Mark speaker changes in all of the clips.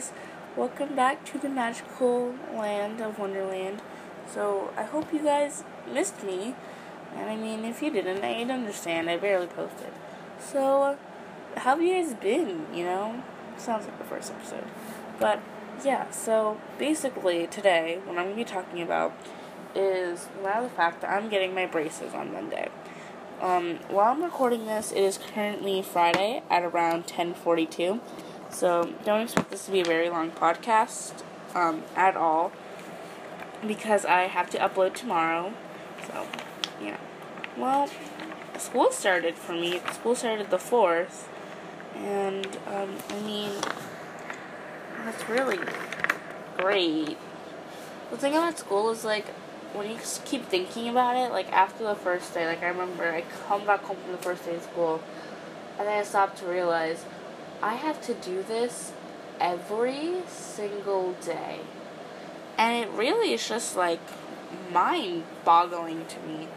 Speaker 1: guys, welcome back to the magical land of Wonderland. So, I hope you guys missed me. And I mean, if you didn't, I'd understand. I barely posted. So, how have you guys been? You know? Sounds like the first episode. But, yeah, so basically today, what I'm going to be talking about is the the fact that I'm getting my braces on Monday. Um, while I'm recording this, it is currently Friday at around 10:42. So don't expect this to be a very long podcast um, at all because I have to upload tomorrow. So yeah. Well, school started for me. School started the fourth, and um, I mean that's really great. The thing about school is like when you keep thinking about it, like after the first day, like I remember I come back home from the first day of school, and then I stopped to realize I have to do this every single day. And it really is just like mind boggling to me.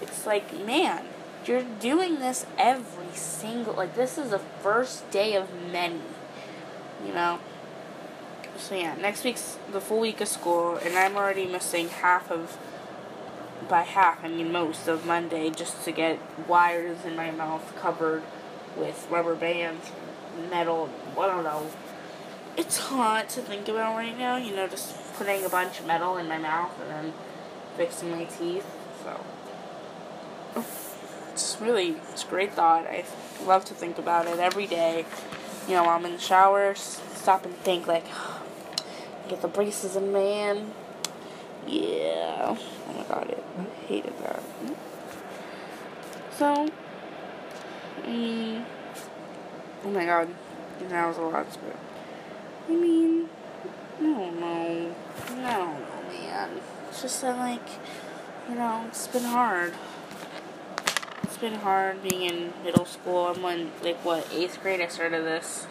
Speaker 1: It's like, man, you're doing this every single like this is the first day of many. You know? So yeah, next week's the full week of school and I'm already missing half of by half, I mean most of Monday just to get wires in my mouth covered with rubber bands metal. I don't know. It's hard to think about right now. You know, just putting a bunch of metal in my mouth and then fixing my teeth. So it's really it's a great thought. I love to think about it every day. You know, while I'm in the shower, stop and think like, get the braces in, man. Yeah. Oh my god, it, I hated that. So, mm, Oh my god, that was a lot, but I mean, I don't know. Man. It's just that, like, you know, it's been hard. It's been hard being in middle school. I'm in, like, what, eighth grade? I started this.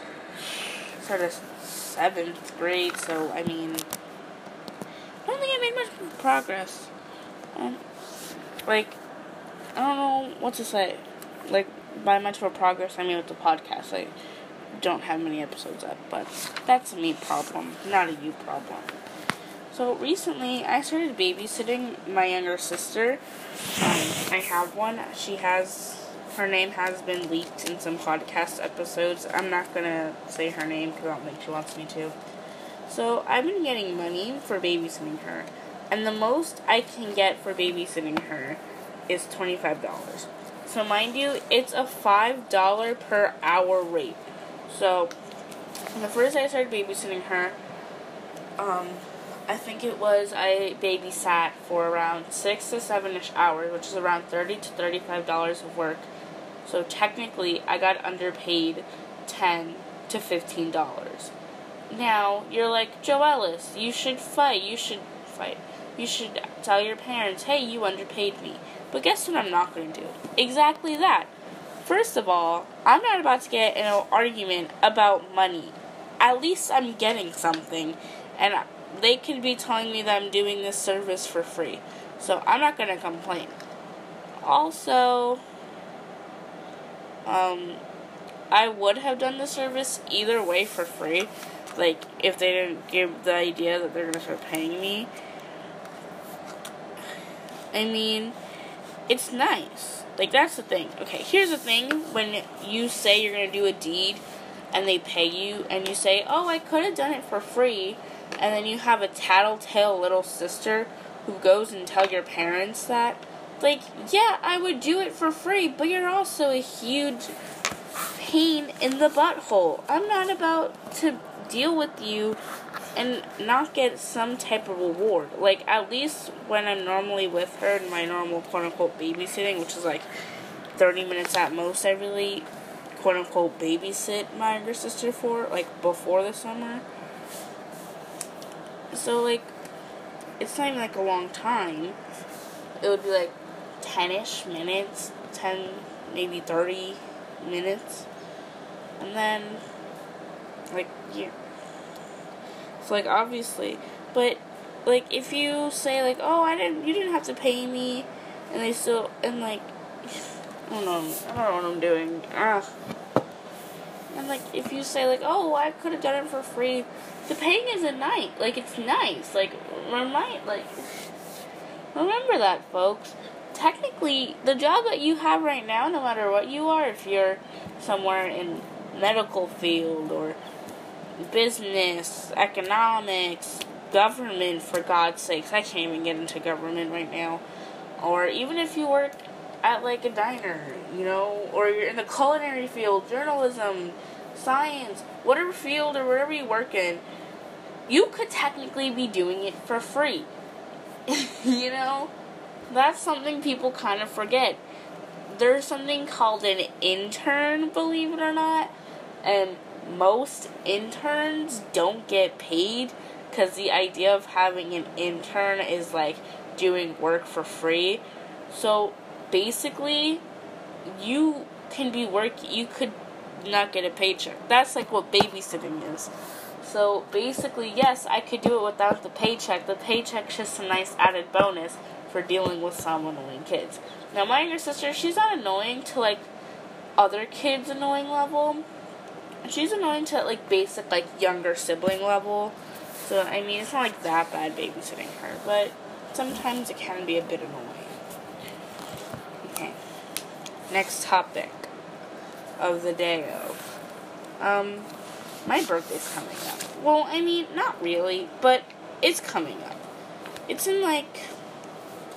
Speaker 1: started seventh grade, so, I mean, I don't think I made much progress. Um, like, I don't know what to say. Like, by much of a progress, I mean with the podcast. I don't have many episodes up, but that's a me problem, not a you problem. So recently, I started babysitting my younger sister. Um, I have one. She has her name has been leaked in some podcast episodes. I'm not gonna say her name because I don't think she wants me to. So I've been getting money for babysitting her, and the most I can get for babysitting her is twenty five dollars. So mind you, it's a five dollar per hour rate. So the first I started babysitting her, um, I think it was I babysat for around six to seven ish hours, which is around thirty to thirty five dollars of work. So technically, I got underpaid ten to fifteen dollars. Now you're like Joe Ellis, you should fight. You should fight. You should tell your parents, hey, you underpaid me. But guess what I'm not going to do? Exactly that. First of all, I'm not about to get in an argument about money. At least I'm getting something. And they could be telling me that I'm doing this service for free. So I'm not going to complain. Also, um, I would have done the service either way for free. Like, if they didn't give the idea that they're going to start paying me. I mean, it's nice. Like that's the thing. Okay, here's the thing: when you say you're gonna do a deed, and they pay you, and you say, "Oh, I could have done it for free," and then you have a tattletale little sister who goes and tell your parents that, like, yeah, I would do it for free, but you're also a huge pain in the butthole. I'm not about to deal with you and not get some type of reward. Like at least when I'm normally with her in my normal quote unquote babysitting, which is like thirty minutes at most, I really quote unquote babysit my younger sister for like before the summer. So like it's not even like a long time. It would be like ten ish minutes, ten maybe thirty minutes. And then like yeah so like obviously, but like if you say like, oh, I didn't, you didn't have to pay me, and they still and like, I don't know, I don't know what I'm doing. Ah, And like if you say like, oh, I could have done it for free, the paying is a night. Like it's nice. Like remind like remember that, folks. Technically, the job that you have right now, no matter what you are, if you're somewhere in medical field or business, economics, government, for God's sakes, I can't even get into government right now. Or even if you work at like a diner, you know, or you're in the culinary field, journalism, science, whatever field or wherever you work in, you could technically be doing it for free. you know? That's something people kind of forget. There's something called an intern, believe it or not, and most interns don't get paid because the idea of having an intern is like doing work for free. So basically, you can be work. You could not get a paycheck. That's like what babysitting is. So basically, yes, I could do it without the paycheck. The paycheck's just a nice added bonus for dealing with some annoying kids. Now, my younger sister, she's not annoying to like other kids' annoying level. She's annoying to like basic like younger sibling level. So I mean, it's not like that bad babysitting her, but sometimes it can be a bit annoying. Okay. Next topic of the day of. Um, my birthday's coming up. Well, I mean, not really, but it's coming up. It's in like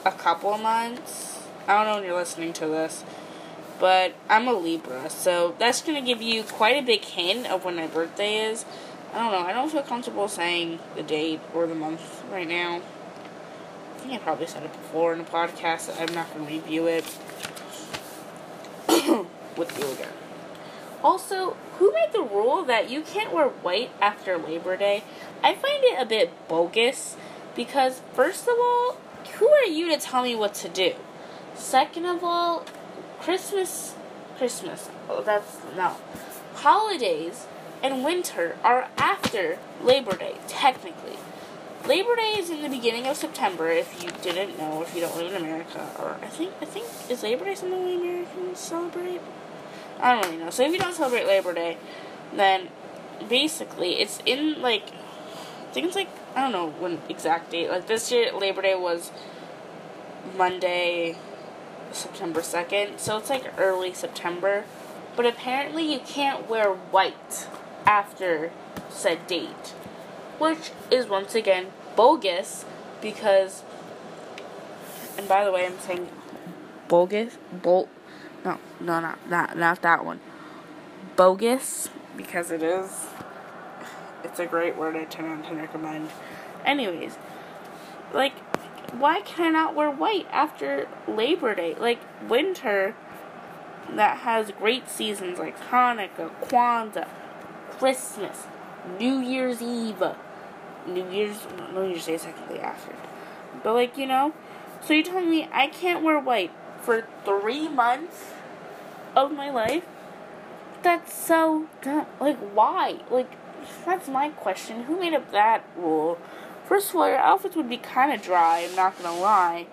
Speaker 1: a couple of months. I don't know when you're listening to this, but I'm a Libra, so that's gonna give you quite a big hint of when my birthday is. I don't know. I don't feel comfortable saying the date or the month right now. I think I probably said it before in a podcast. I'm not gonna review it with you again. Also, who made the rule that you can't wear white after Labor Day? I find it a bit bogus because, first of all, who are you to tell me what to do? Second of all, Christmas, Christmas, oh, that's no. Holidays and winter are after Labor Day, technically. Labor Day is in the beginning of September. If you didn't know, if you don't live in America, or I think I think is Labor Day something we Americans celebrate. I don't really know. So if you don't celebrate Labor Day, then basically it's in like I think it's like I don't know when exact date. Like this year Labor Day was Monday, September second. So it's like early September. But apparently you can't wear white after said date. Which is once again bogus because and by the way I'm saying bogus bolt no, no, not not not that one. Bogus because it is. It's a great word I tend to recommend. Anyways, like, why can I not wear white after Labor Day? Like winter that has great seasons like Hanukkah, Kwanzaa, Christmas, New Year's Eve, New Year's New Year's Day technically after, but like you know, so you're telling me I can't wear white for three months? of my life. That's so dumb. Like, why? Like, that's my question. Who made up that rule? First of all, your outfits would be kind of dry, I'm not gonna lie.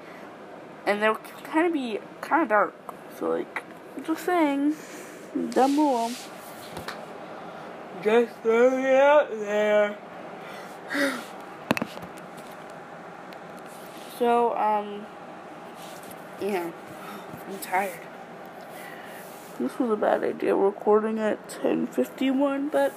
Speaker 1: And they'll kind of be kind of dark. So, like, just saying. Dumb rule. Just throwing it out there. so, um, yeah. I'm tired. This was a bad idea recording at 10:51, but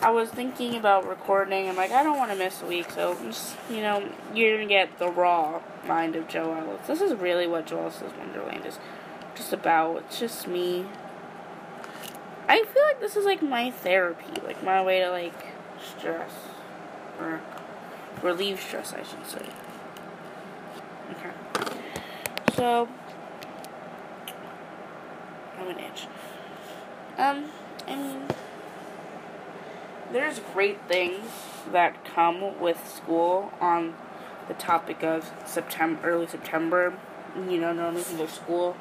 Speaker 1: I was thinking about recording. I'm like, I don't want to miss a week, so just you know, you're gonna get the raw mind of Joe Ellis. This is really what Joe Ellis' Wonderland is just about. It's just me. I feel like this is like my therapy, like my way to like stress or relieve stress, I should say. Okay. So I'm an itch. Um, I mean, there's great things that come with school on the topic of September, early September. You know, no one can go school.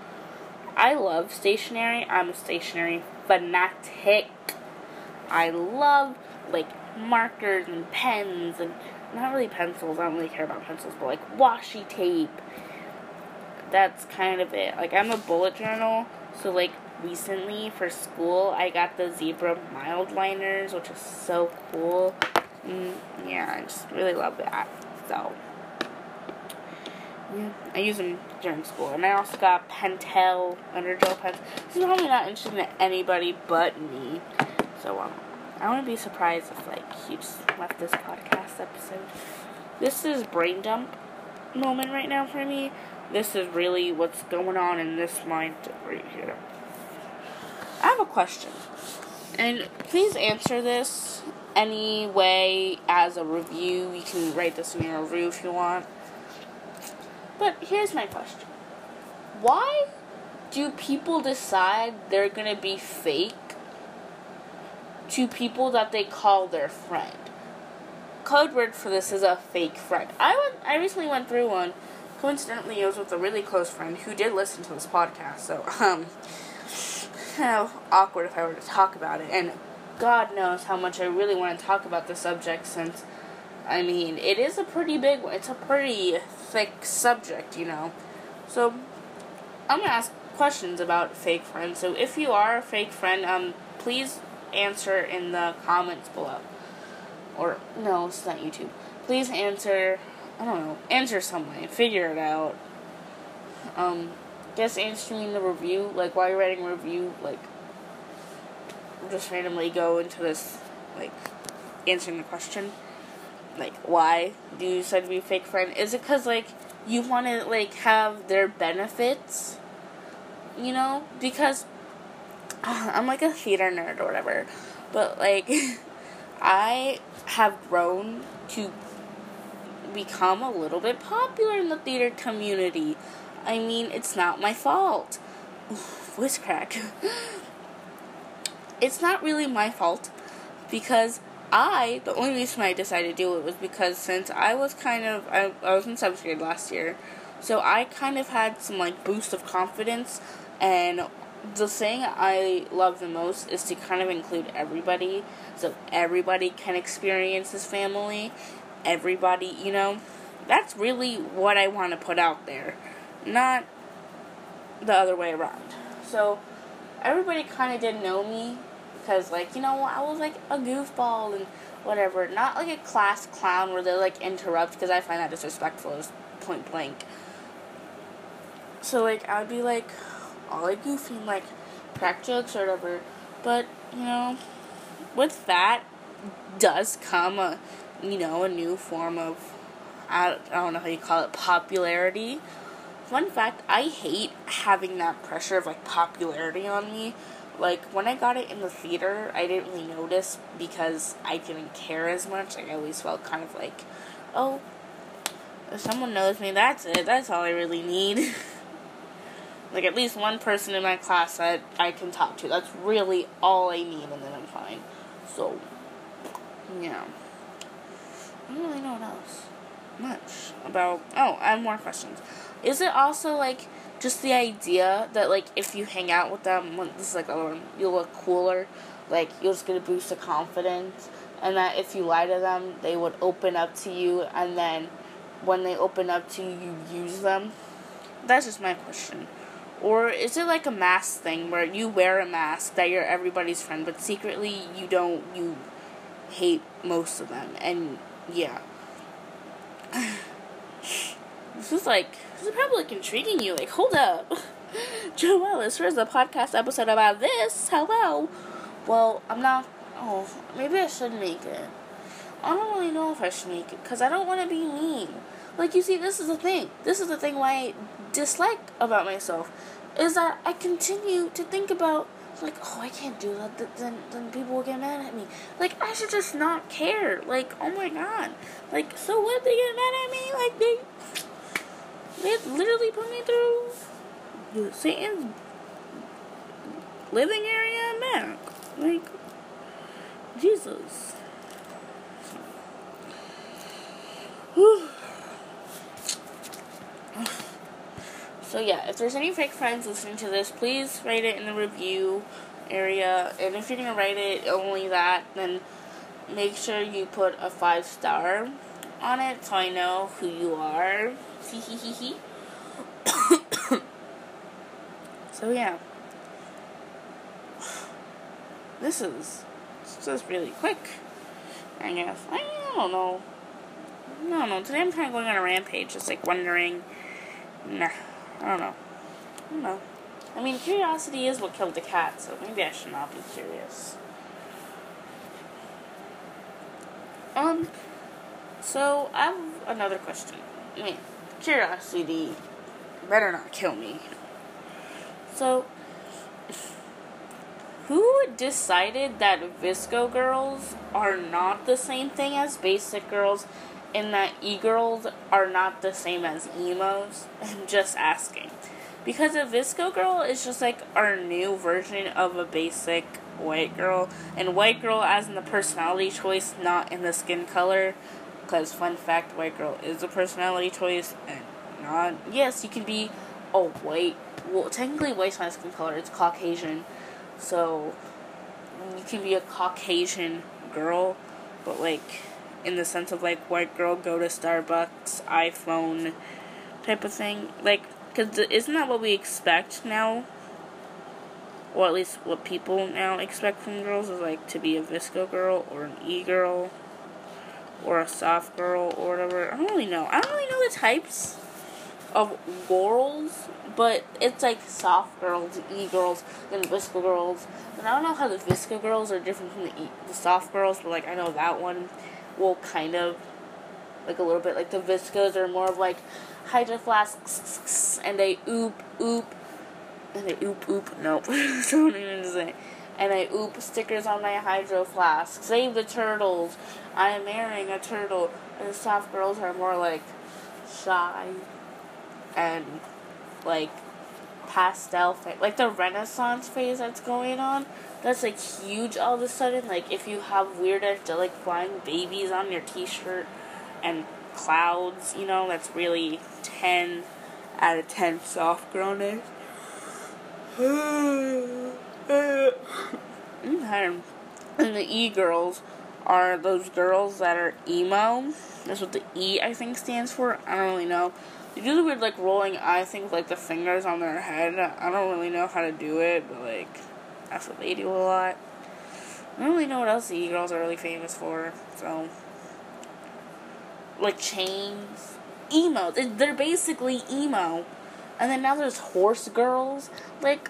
Speaker 1: I love stationery. I'm a stationery fanatic. I love like markers and pens and not really pencils. I don't really care about pencils, but like washi tape. That's kind of it. Like I'm a bullet journal So like recently for school, I got the zebra Mildliners, which is so cool. Mm, yeah, I just really love that. So yeah, I use them during school, and I also got Pentel EnerGel pens. This is probably not interesting to anybody but me. So um, I wouldn't be surprised if like you just left this podcast episode. This is brain dump moment right now for me. This is really what's going on in this mind right here. Have a question. And please answer this any way as a review. You can write this in your review if you want. But here's my question Why do people decide they're going to be fake to people that they call their friend? Code word for this is a fake friend. I went, I recently went through one. Coincidentally, it was with a really close friend who did listen to this podcast. So, um, kind of awkward if I were to talk about it. And God knows how much I really want to talk about the subject since, I mean, it is a pretty big one. It's a pretty thick subject, you know. So, I'm going to ask questions about fake friends. So, if you are a fake friend, um, please answer in the comments below. Or, no, it's not YouTube. Please answer, I don't know, answer some way. Figure it out. Um, guess answering the review, like while you're writing a review, like just randomly go into this, like answering the question, like why do you decide to be a fake friend? Is it because like you want to like have their benefits? You know, because I'm like a theater nerd or whatever, but like I have grown to become a little bit popular in the theater community. I mean, it's not my fault. voice crack. it's not really my fault because I, the only reason I decided to do it was because since I was kind of, I, I was in seventh grade last year, so I kind of had some like boost of confidence, and the thing I love the most is to kind of include everybody, so everybody can experience this family, everybody, you know, that's really what I want to put out there not the other way around. So everybody kind of didn't know me because, like, you know, I was like a goofball and whatever. Not like a class clown where they like interrupt because I find that disrespectful, as point blank. So like I would be like all like goofy and like crack jokes or whatever. But you know, with that does come a you know a new form of I, I don't know how you call it popularity Fun fact, I hate having that pressure of like popularity on me. Like when I got it in the theater, I didn't really notice because I didn't care as much. Like I always felt kind of like, oh, if someone knows me, that's it. That's all I really need. like at least one person in my class that I can talk to. That's really all I need, and then I'm fine. So, yeah. I don't really know what else. Much about. Oh, I have more questions. Is it also like just the idea that like if you hang out with them, this is like oh, you'll look cooler, like you'll just get a boost of confidence, and that if you lie to them, they would open up to you, and then when they open up to you, you use them. That's just my question. Or is it like a mask thing where you wear a mask that you're everybody's friend, but secretly you don't, you hate most of them? And yeah. this is like this is probably like intriguing you. Like, hold up, Joe Ellis, where's the podcast episode about this? Hello. Well, I'm not. Oh, maybe I should make it. I don't really know if I should make it because I don't want to be mean. Like, you see, this is the thing. This is the thing why I dislike about myself is that I continue to think about like, oh, I can't do that. Then, then people will get mad at me. Like, I should just not care. Like, oh my god. Like, so what? They get mad at me? Like, they they literally put me through Satan's living area and back. Like, Jesus. Whew. So yeah, if there's any fake friends listening to this, please write it in the review area. And if you're gonna write it only that, then make sure you put a five star on it so I know who you are. so yeah. this is just really quick. I guess. I don't know. Don't know. Today I'm kind of going on a rampage, just like wondering. Nah, I don't know. I don't know. I mean, curiosity is what killed the cat, so maybe I should not be curious. Um, so I have another question. I mean, curiosity better not kill me. So, who decided that VSCO girls are not the same thing as basic girls and that e girls are not the same as emos? I'm just asking. Because a VSCO girl is just like our new version of a basic white girl. And white girl as in the personality choice, not in the skin color. Because, fun fact, white girl is a personality choice and not. Yes, you can be a white. Well, technically, white's not skin color, it's Caucasian so you can be a Caucasian girl, but like in the sense of like white girl go to Starbucks, iPhone type of thing. Like, cause isn't that what we expect now? Or at least what people now expect from girls is like to be a VSCO girl or an e girl or a soft girl or whatever. I don't really know. I don't really know the types of girls but it's like soft girls, e girls, and VSCO girls. And I don't know how the visco girls are different from the e- the soft girls, but like I know that one will kind of like a little bit like the VSCOs are more of like hydro flasks and they oop oop and they oop oop nope don't even say and I oop stickers on my hydro flask. Save the turtles. I am marrying a turtle. And soft girls are more like shy and like pastel phase, like the Renaissance phase that's going on. That's like huge all of a sudden. Like if you have weird angelic flying babies on your T-shirt and clouds, you know, that's really ten out of ten soft girlness. and the E girls are those girls that are emo. That's what the E I think stands for. I don't really know. They do the weird like rolling eye thing with like the fingers on their head. I don't really know how to do it, but like that's what they do a lot. I don't really know what else the e girls are really famous for. So like chains, emo. They're basically emo. And then now there's horse girls. Like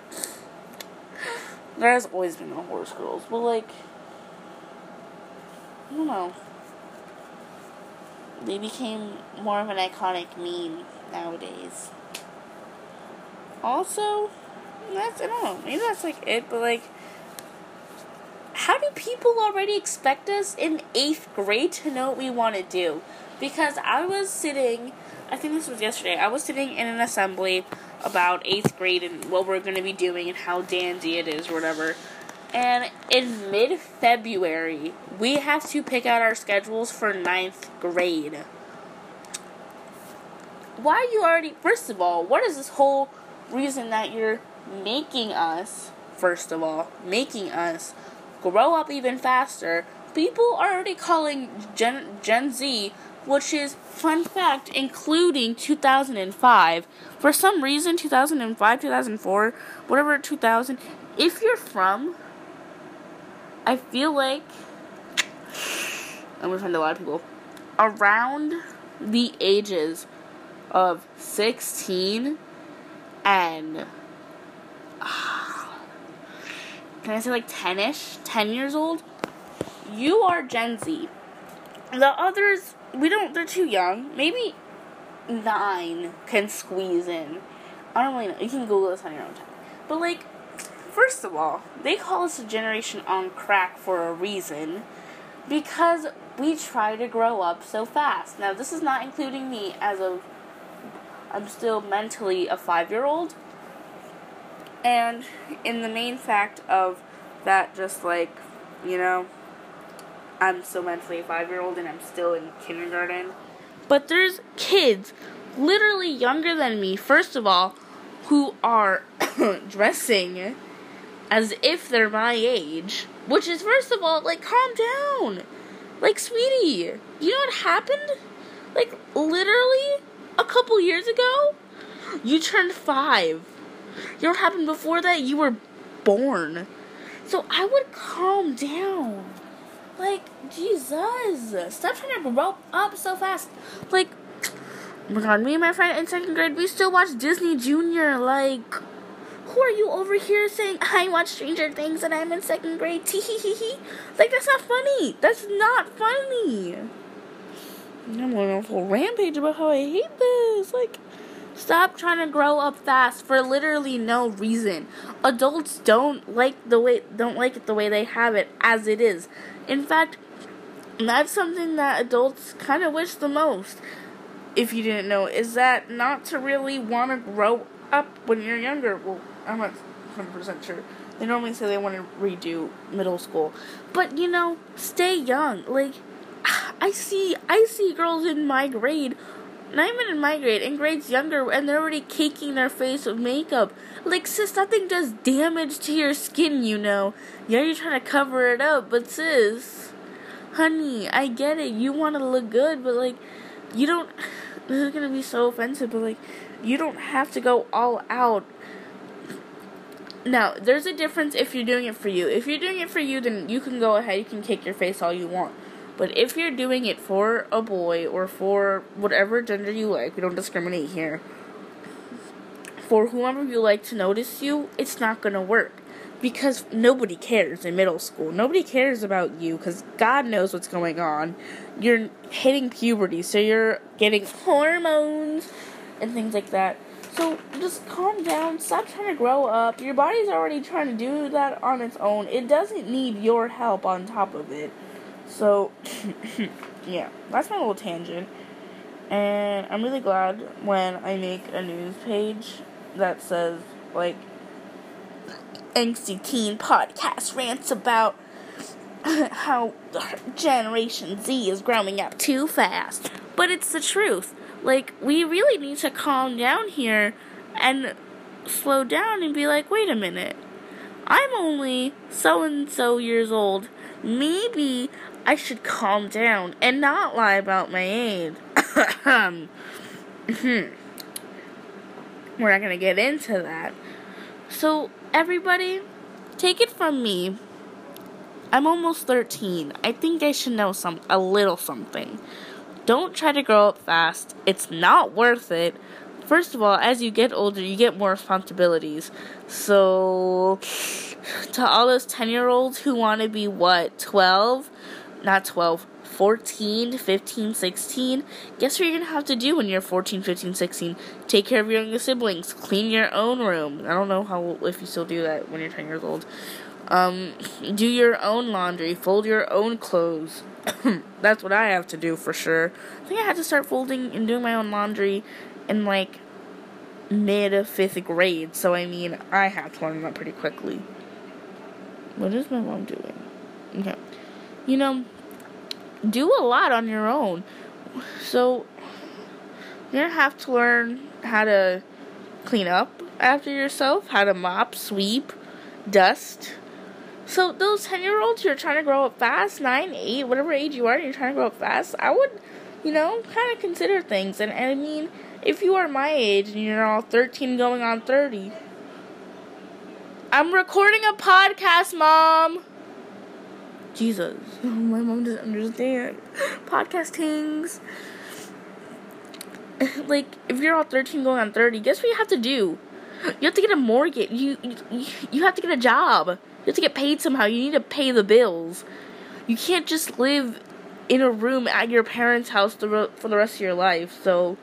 Speaker 1: there has always been the horse girls, but like I don't know. They became more of an iconic meme nowadays. Also, that's I don't know, maybe that's like it, but like how do people already expect us in eighth grade to know what we want to do? Because I was sitting, I think this was yesterday, I was sitting in an assembly about eighth grade and what we're going to be doing and how dandy it is or whatever. And in mid February, we have to pick out our schedules for ninth grade why are you already first of all what is this whole reason that you're making us first of all making us grow up even faster. People are already calling gen, gen z which is fun fact including 2005 for some reason 2005 2004 whatever 2000 if you're from i feel like i'm gonna find a lot of people around the ages of 16 and Ah. can I say like 10 ish, 10 years old, you are Gen Z. The others, we don't, they're too young. Maybe nine can squeeze in. I don't really know. You can Google this on your own time. But, like, first of all, they call us a generation on crack for a reason because we try to grow up so fast. Now, this is not including me as of I'm still mentally a five year old. And in the main fact of that, just like, you know, I'm still mentally a five year old and I'm still in kindergarten. But there's kids literally younger than me, first of all, who are dressing as if they're my age. Which is, first of all, like, calm down. Like, sweetie, you know what happened? Like, literally, a couple years ago, you turned five. You know what happened before that? You were born. So I would calm down. Like, Jesus. Stop trying to grow up so fast. Like, oh my god, me and my friend in second grade, we still watch Disney Junior. Like, who are you over here saying I watch Stranger Things and I'm in second grade? Tee hee hee hee. Like, that's not funny. That's not funny. I'm going on a full rampage about how I hate this. Like, Stop trying to grow up fast for literally no reason. Adults don't like the way don't like it the way they have it as it is. In fact, that's something that adults kind of wish the most. If you didn't know, is that not to really want to grow up when you're younger. Well, I'm not 100% sure. They normally say they want to redo middle school, but you know, stay young. Like I see, I see girls in my grade not even in my grade, in grades younger, and they're already caking their face with makeup. Like, sis, that thing does damage to your skin, you know. Yeah, you're trying to cover it up, but sis, honey, I get it. You want to look good, but like, you don't. This is gonna be so offensive, but like, you don't have to go all out. Now, there's a difference if you're doing it for you. If you're doing it for you, then you can go ahead, you can cake your face all you want. But if you're doing it for a boy or for whatever gender you like, we don't discriminate here. For whoever you like to notice you, it's not gonna work. Because nobody cares in middle school. Nobody cares about you because God knows what's going on. You're hitting puberty, so you're getting hormones and things like that. So just calm down, stop trying to grow up. Your body's already trying to do that on its own. It doesn't need your help on top of it. So, yeah, that's my little tangent. And I'm really glad when I make a news page that says, like, Angsty Teen Podcast rants about how Generation Z is growing up too fast. But it's the truth. Like, we really need to calm down here and slow down and be like, wait a minute. I'm only so and so years old. Maybe I should calm down and not lie about my age. We're not going to get into that. So, everybody, take it from me. I'm almost 13. I think I should know some a little something. Don't try to grow up fast. It's not worth it. First of all, as you get older, you get more responsibilities. So, to all those 10 year olds who want to be what, 12? Not 12, 14, 15, 16. Guess what you're gonna have to do when you're 14, 15, 16? Take care of your younger siblings, clean your own room. I don't know how if you still do that when you're 10 years old. Um, do your own laundry, fold your own clothes. That's what I have to do for sure. I think I had to start folding and doing my own laundry in like mid fifth grade, so I mean, I have to learn that pretty quickly. What is my mom doing? Okay you know, do a lot on your own. So you're gonna have to learn how to clean up after yourself, how to mop, sweep, dust. So those ten year olds who are trying to grow up fast, nine, eight, whatever age you are, you're trying to grow up fast, I would, you know, kind of consider things. And, and I mean, if you are my age and you're all thirteen going on thirty, I'm recording a podcast, mom. Jesus. My mom doesn't understand. Podcastings. like, if you're all 13 going on 30, guess what you have to do? You have to get a mortgage. You, you, you have to get a job. You have to get paid somehow. You need to pay the bills. You can't just live in a room at your parents' house for the rest of your life. So,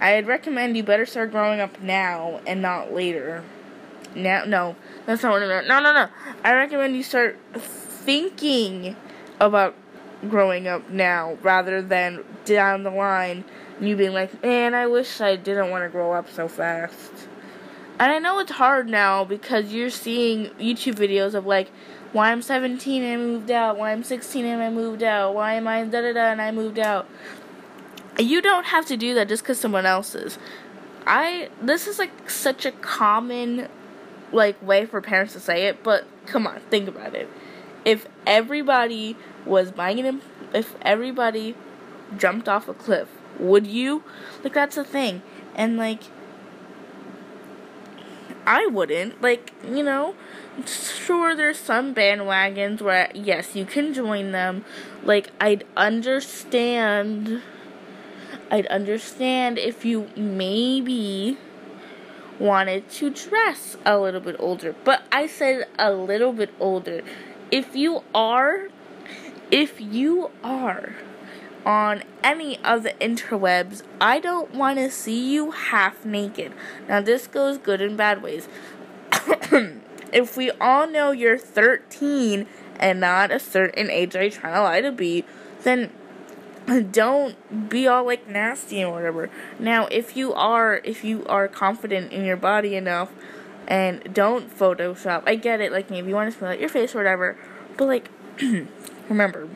Speaker 1: I'd recommend you better start growing up now and not later. Now, no, that's not what I meant. No, no, no. I recommend you start thinking about growing up now rather than down the line you being like, man, I wish I didn't want to grow up so fast. And I know it's hard now because you're seeing YouTube videos of like, why I'm 17 and I moved out, why I'm 16 and I moved out, why am I da da da and I moved out. You don't have to do that just because someone else is. I this is like such a common like way for parents to say it, but come on, think about it if everybody was buying it, if everybody jumped off a cliff, would you? Like that's the thing, and like
Speaker 2: I wouldn't. Like, you know, sure, there's some bandwagons where, yes, you can join them. Like, I'd understand. I'd understand if you maybe wanted to dress a little bit older. But I said a little bit older. If you are, if you are on any of the interwebs, I don't want to see you half naked. Now, this goes good and bad ways. if we all know you're 13 and not a certain age you're trying to lie to be, then don't be all like nasty and whatever. Now, if you are if you are confident in your body enough and don't Photoshop, I get it. Like maybe you want to smell out your face or whatever, but like remember,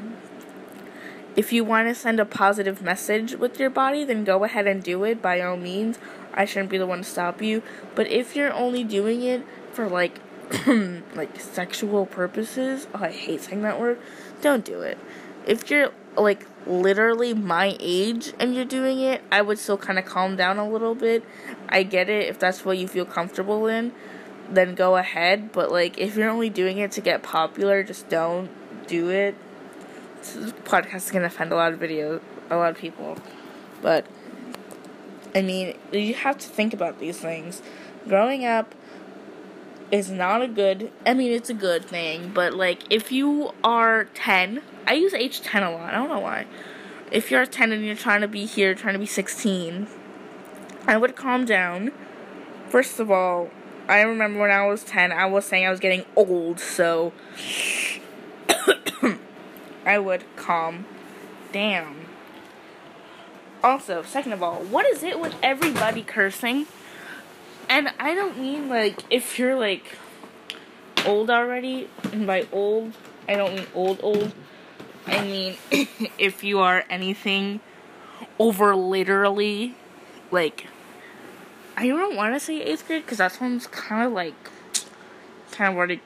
Speaker 2: if you want to send a positive message with your body, then go ahead and do it by all means. I shouldn't be the one to stop you. But if you're only doing it for like like sexual purposes, oh, I hate saying that word. Don't do it. If you're like literally my age and you're doing it, I would still kind of calm down a little bit. I get it if that's what you feel comfortable in, then go ahead. But like if you're only doing it to get popular, just don't do it. This podcast is gonna offend a lot of video, a lot of people, but I mean you have to think about these things. Growing up is not a good. I mean it's a good thing, but like if you are ten I use H10 a lot. I don't know why. If you're 10 and you're trying to be here, trying to be 16, I would calm down. First of all, I remember when I was 10, I was saying I was getting old, so I would calm down. Also, second of all, what is it with everybody cursing? And I don't mean like if you're like old already, and by old, I don't mean old old. I mean, if you are anything over literally, like, I don't want to say eighth grade because that sounds kind of like, kind of where it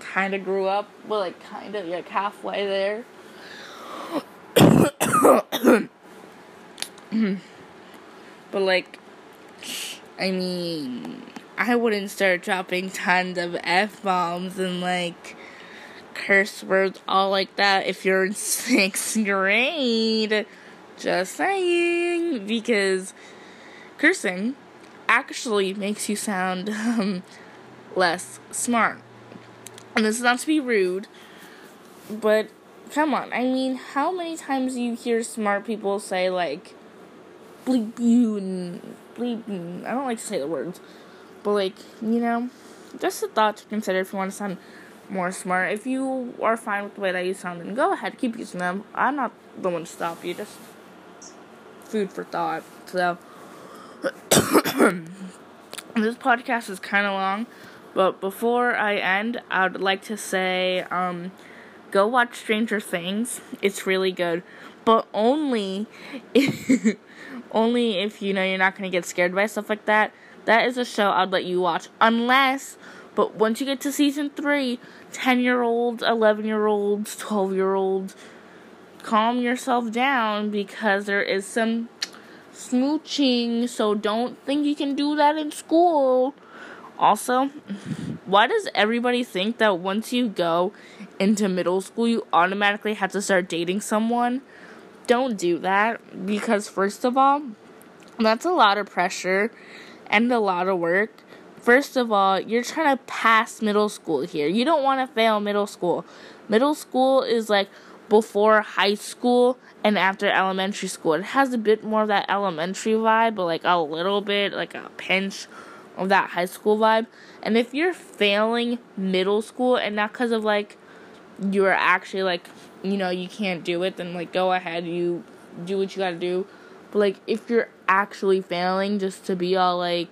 Speaker 2: kind of grew up, but like kind of like halfway there. but like, I mean, I wouldn't start dropping tons of f bombs and like curse words all like that if you're in sixth grade. Just saying, because cursing actually makes you sound um, less smart. And this is not to be rude, but come on. I mean, how many times do you hear smart people say, like, bleep you and bleep, I don't like to say the words, but like, you know, just a thought to consider if you want to sound more smart. If you are fine with the way that you sound, then go ahead, keep using them. I'm not the one to stop you, just food for thought. So, this podcast is kind of long, but before I end, I would like to say, um, go watch Stranger Things. It's really good, but only, if, only if you know you're not gonna get scared by stuff like that. That is a show I'd let you watch, unless but once you get to season three, 10 year olds, 11 year olds, 12 year olds, calm yourself down because there is some smooching, so don't think you can do that in school. Also, why does everybody think that once you go into middle school, you automatically have to start dating someone? Don't do that because, first of all, that's a lot of pressure and a lot of work. First of all, you're trying to pass middle school here. You don't want to fail middle school. Middle school is like before high school and after elementary school. It has a bit more of that elementary vibe, but like a little bit, like a pinch of that high school vibe. And if you're failing middle school and not because of like you're actually like, you know, you can't do it, then like go ahead, you do what you gotta do. But like if you're actually failing just to be all like,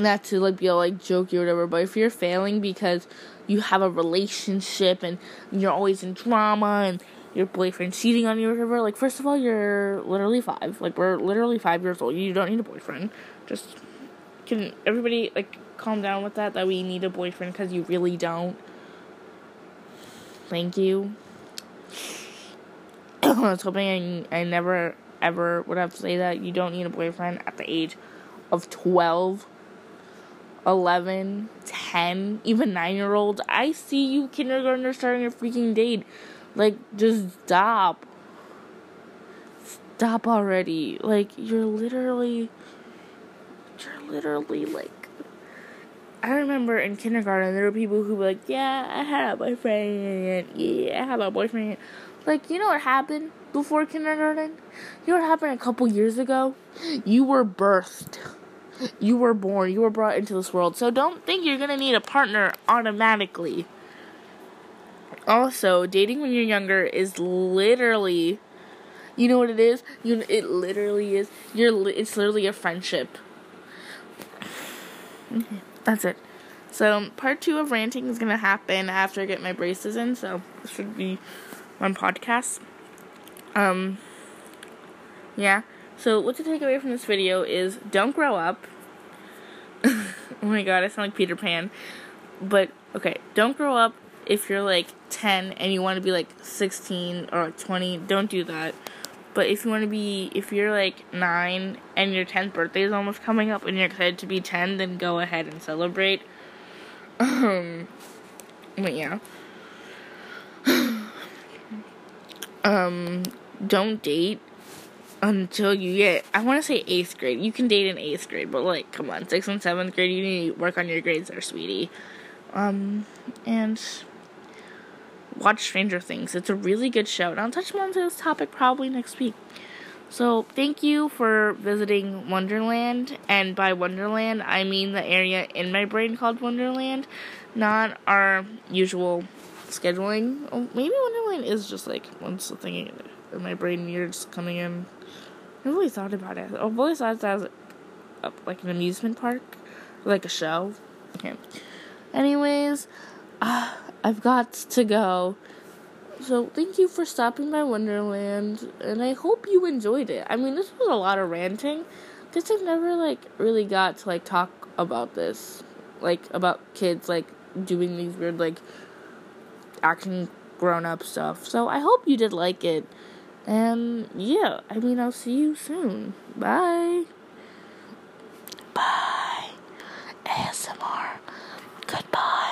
Speaker 2: not to like be all like jokey or whatever, but if you're failing because you have a relationship and you're always in drama and your boyfriend cheating on you or whatever, like first of all you're literally five. Like we're literally five years old. You don't need a boyfriend. Just can everybody like calm down with that that we need a boyfriend because you really don't. Thank you. I was hoping I, I never ever would have to say that you don't need a boyfriend at the age of 12, 11, 10, even 9 year olds. I see you kindergartners starting a freaking date. Like, just stop. Stop already. Like, you're literally. You're literally like. I remember in kindergarten there were people who were like, "Yeah, I had a boyfriend. Yeah, I have a boyfriend." Like, you know what happened before kindergarten? You know what happened a couple years ago? You were birthed. You were born. You were brought into this world. So don't think you're gonna need a partner automatically. Also, dating when you're younger is literally, you know what it is? You it literally is. You're it's literally a friendship. That's it. So part two of ranting is gonna happen after I get my braces in. So this should be one podcast. Um. Yeah. So what to take away from this video is don't grow up. oh my god, I sound like Peter Pan. But okay, don't grow up if you're like 10 and you want to be like 16 or 20. Don't do that. But if you want to be, if you're like 9 and your 10th birthday is almost coming up and you're excited to be 10, then go ahead and celebrate. Um, but yeah. um, don't date until you get, I want to say 8th grade. You can date in 8th grade, but like, come on, 6th and 7th grade, you need to work on your grades there, sweetie. Um, and watch Stranger Things. It's a really good show, and I'll touch more on this topic probably next week. So, thank you for visiting Wonderland, and by Wonderland, I mean the area in my brain called Wonderland, not our usual scheduling. Oh, maybe Wonderland is just like once the thing in my brain you're coming in. I really thought about it. I've always thought that was a, like an amusement park, like a show. Okay. Anyways, uh, I've got to go. So thank you for stopping by Wonderland, and I hope you enjoyed it. I mean, this was a lot of ranting, because I've never like really got to like talk about this, like about kids like doing these weird like acting grown up stuff. So I hope you did like it, and yeah, I mean, I'll see you soon. Bye. Bye. ASMR. Goodbye.